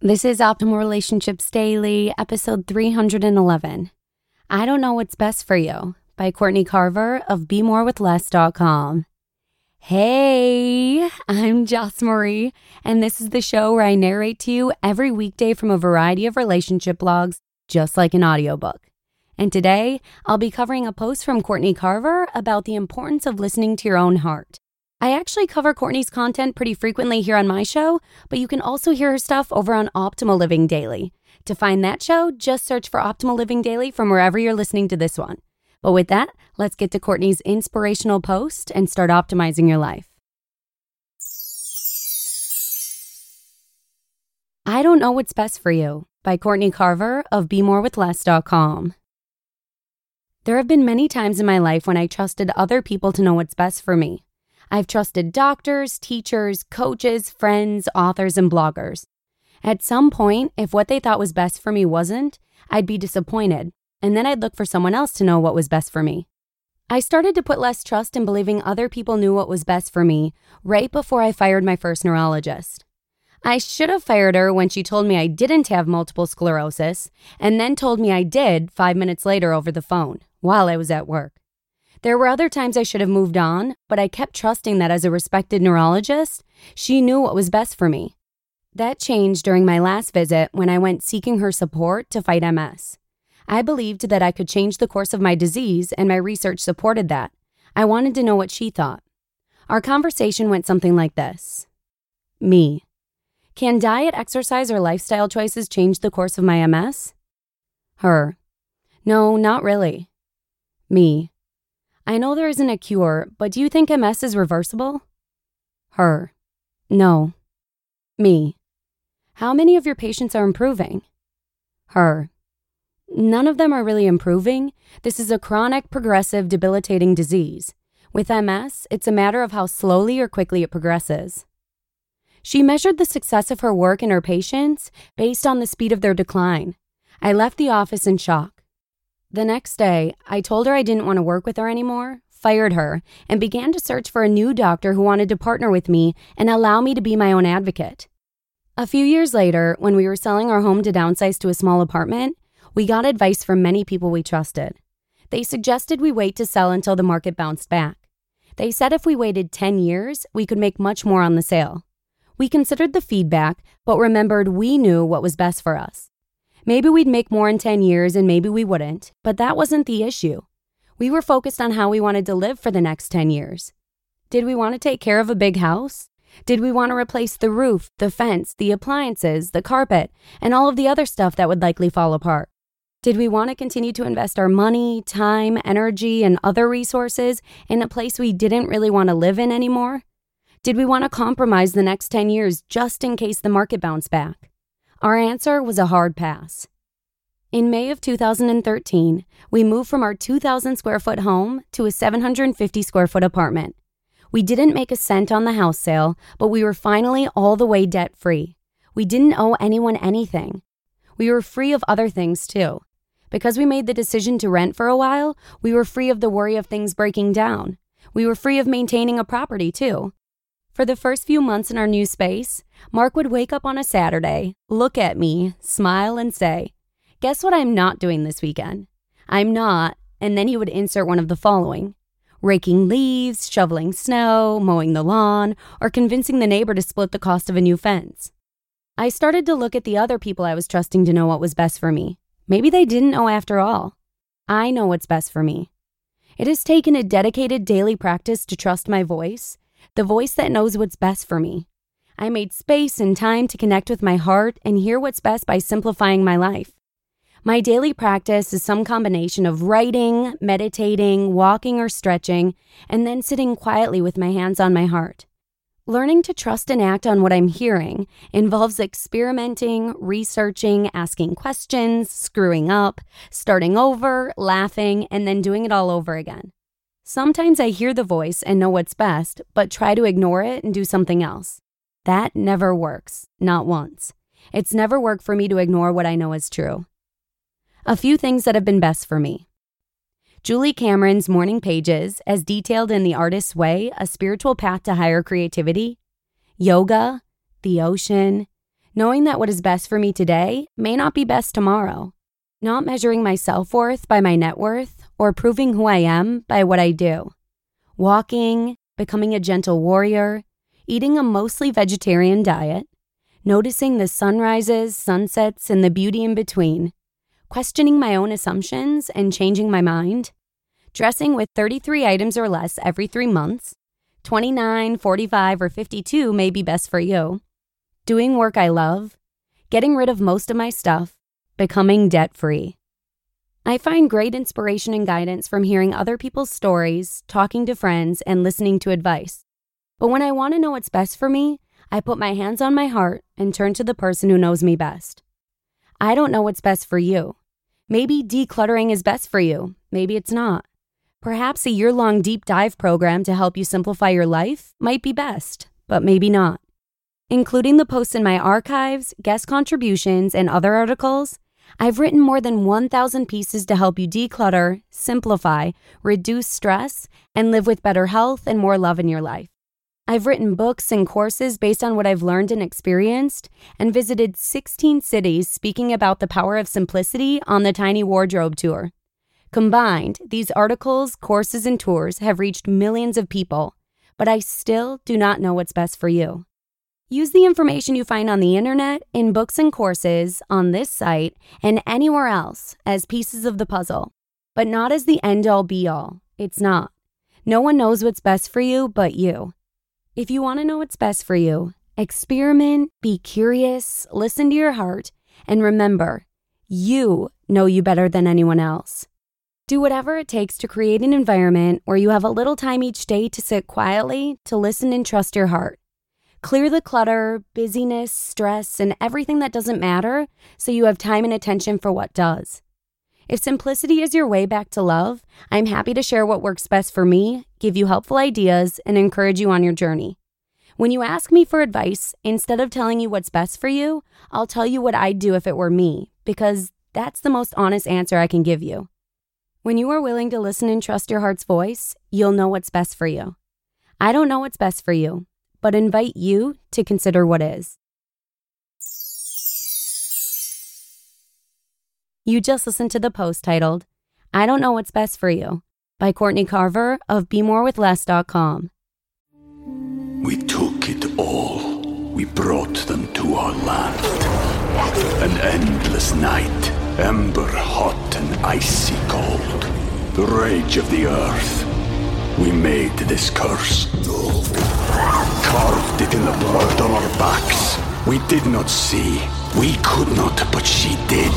This is Optimal Relationships Daily, episode 311. I Don't Know What's Best for You by Courtney Carver of BeMoreWithLess.com. Hey, I'm Joss Marie, and this is the show where I narrate to you every weekday from a variety of relationship blogs, just like an audiobook. And today, I'll be covering a post from Courtney Carver about the importance of listening to your own heart. I actually cover Courtney's content pretty frequently here on my show, but you can also hear her stuff over on Optimal Living Daily. To find that show, just search for Optimal Living Daily from wherever you're listening to this one. But with that, let's get to Courtney's inspirational post and start optimizing your life. I Don't Know What's Best for You by Courtney Carver of BeMoreWithLess.com. There have been many times in my life when I trusted other people to know what's best for me. I've trusted doctors, teachers, coaches, friends, authors, and bloggers. At some point, if what they thought was best for me wasn't, I'd be disappointed, and then I'd look for someone else to know what was best for me. I started to put less trust in believing other people knew what was best for me right before I fired my first neurologist. I should have fired her when she told me I didn't have multiple sclerosis and then told me I did five minutes later over the phone while I was at work. There were other times I should have moved on, but I kept trusting that as a respected neurologist, she knew what was best for me. That changed during my last visit when I went seeking her support to fight MS. I believed that I could change the course of my disease, and my research supported that. I wanted to know what she thought. Our conversation went something like this Me. Can diet, exercise, or lifestyle choices change the course of my MS? Her. No, not really. Me. I know there isn't a cure, but do you think MS is reversible? Her. No. Me. How many of your patients are improving? Her. None of them are really improving. This is a chronic, progressive, debilitating disease. With MS, it's a matter of how slowly or quickly it progresses. She measured the success of her work in her patients based on the speed of their decline. I left the office in shock. The next day, I told her I didn't want to work with her anymore, fired her, and began to search for a new doctor who wanted to partner with me and allow me to be my own advocate. A few years later, when we were selling our home to downsize to a small apartment, we got advice from many people we trusted. They suggested we wait to sell until the market bounced back. They said if we waited 10 years, we could make much more on the sale. We considered the feedback, but remembered we knew what was best for us. Maybe we'd make more in 10 years and maybe we wouldn't, but that wasn't the issue. We were focused on how we wanted to live for the next 10 years. Did we want to take care of a big house? Did we want to replace the roof, the fence, the appliances, the carpet, and all of the other stuff that would likely fall apart? Did we want to continue to invest our money, time, energy, and other resources in a place we didn't really want to live in anymore? Did we want to compromise the next 10 years just in case the market bounced back? Our answer was a hard pass. In May of 2013, we moved from our 2,000 square foot home to a 750 square foot apartment. We didn't make a cent on the house sale, but we were finally all the way debt free. We didn't owe anyone anything. We were free of other things too. Because we made the decision to rent for a while, we were free of the worry of things breaking down. We were free of maintaining a property too. For the first few months in our new space, Mark would wake up on a Saturday, look at me, smile, and say, Guess what I'm not doing this weekend? I'm not, and then he would insert one of the following raking leaves, shoveling snow, mowing the lawn, or convincing the neighbor to split the cost of a new fence. I started to look at the other people I was trusting to know what was best for me. Maybe they didn't know after all. I know what's best for me. It has taken a dedicated daily practice to trust my voice, the voice that knows what's best for me. I made space and time to connect with my heart and hear what's best by simplifying my life. My daily practice is some combination of writing, meditating, walking, or stretching, and then sitting quietly with my hands on my heart. Learning to trust and act on what I'm hearing involves experimenting, researching, asking questions, screwing up, starting over, laughing, and then doing it all over again. Sometimes I hear the voice and know what's best, but try to ignore it and do something else. That never works, not once. It's never worked for me to ignore what I know is true. A few things that have been best for me. Julia Cameron's Morning Pages, as detailed in The Artist's Way, A Spiritual Path to Higher Creativity, yoga, the ocean, knowing that what is best for me today may not be best tomorrow, not measuring my self worth by my net worth or proving who I am by what I do, walking, becoming a gentle warrior, eating a mostly vegetarian diet, noticing the sunrises, sunsets, and the beauty in between questioning my own assumptions and changing my mind, dressing with 33 items or less every three months, 29, 45, or 52 may be best for you, doing work I love, getting rid of most of my stuff, becoming debt free. I find great inspiration and guidance from hearing other people's stories, talking to friends, and listening to advice. But when I want to know what's best for me, I put my hands on my heart and turn to the person who knows me best. I don't know what's best for you. Maybe decluttering is best for you. Maybe it's not. Perhaps a year long deep dive program to help you simplify your life might be best, but maybe not. Including the posts in my archives, guest contributions, and other articles, I've written more than 1,000 pieces to help you declutter, simplify, reduce stress, and live with better health and more love in your life. I've written books and courses based on what I've learned and experienced, and visited 16 cities speaking about the power of simplicity on the Tiny Wardrobe Tour. Combined, these articles, courses, and tours have reached millions of people, but I still do not know what's best for you. Use the information you find on the internet, in books and courses, on this site, and anywhere else as pieces of the puzzle, but not as the end all be all. It's not. No one knows what's best for you but you. If you want to know what's best for you, experiment, be curious, listen to your heart, and remember, you know you better than anyone else. Do whatever it takes to create an environment where you have a little time each day to sit quietly, to listen and trust your heart. Clear the clutter, busyness, stress, and everything that doesn't matter so you have time and attention for what does. If simplicity is your way back to love, I'm happy to share what works best for me, give you helpful ideas, and encourage you on your journey. When you ask me for advice, instead of telling you what's best for you, I'll tell you what I'd do if it were me, because that's the most honest answer I can give you. When you are willing to listen and trust your heart's voice, you'll know what's best for you. I don't know what's best for you, but invite you to consider what is. You just listened to the post titled, I Don't Know What's Best for You by Courtney Carver of BeMoreWithLess.com. We took it all. We brought them to our land. An endless night, ember hot and icy cold. The rage of the earth. We made this curse. Carved it in the blood on our backs. We did not see. We could not, but she did.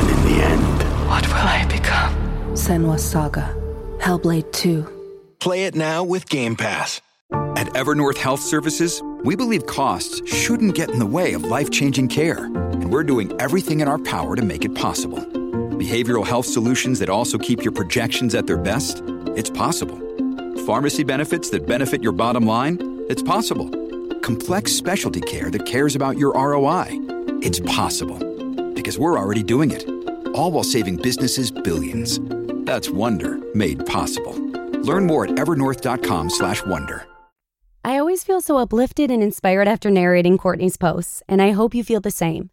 And in the end, What will I become? Senua's Saga. Hellblade 2. Play it now with Game Pass. At Evernorth Health Services, we believe costs shouldn't get in the way of life changing care, and we're doing everything in our power to make it possible. Behavioral health solutions that also keep your projections at their best? It's possible. Pharmacy benefits that benefit your bottom line? It's possible. Complex specialty care that cares about your ROI? It's possible. Because we're already doing it. All while saving businesses billions. That's Wonder made possible. Learn more at evernorth.com/wonder. I always feel so uplifted and inspired after narrating Courtney's posts, and I hope you feel the same.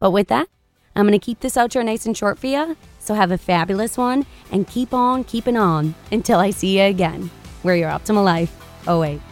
But with that, I'm going to keep this outro nice and short for you, so have a fabulous one and keep on keeping on until I see you again, where your optimal life oh, awaits.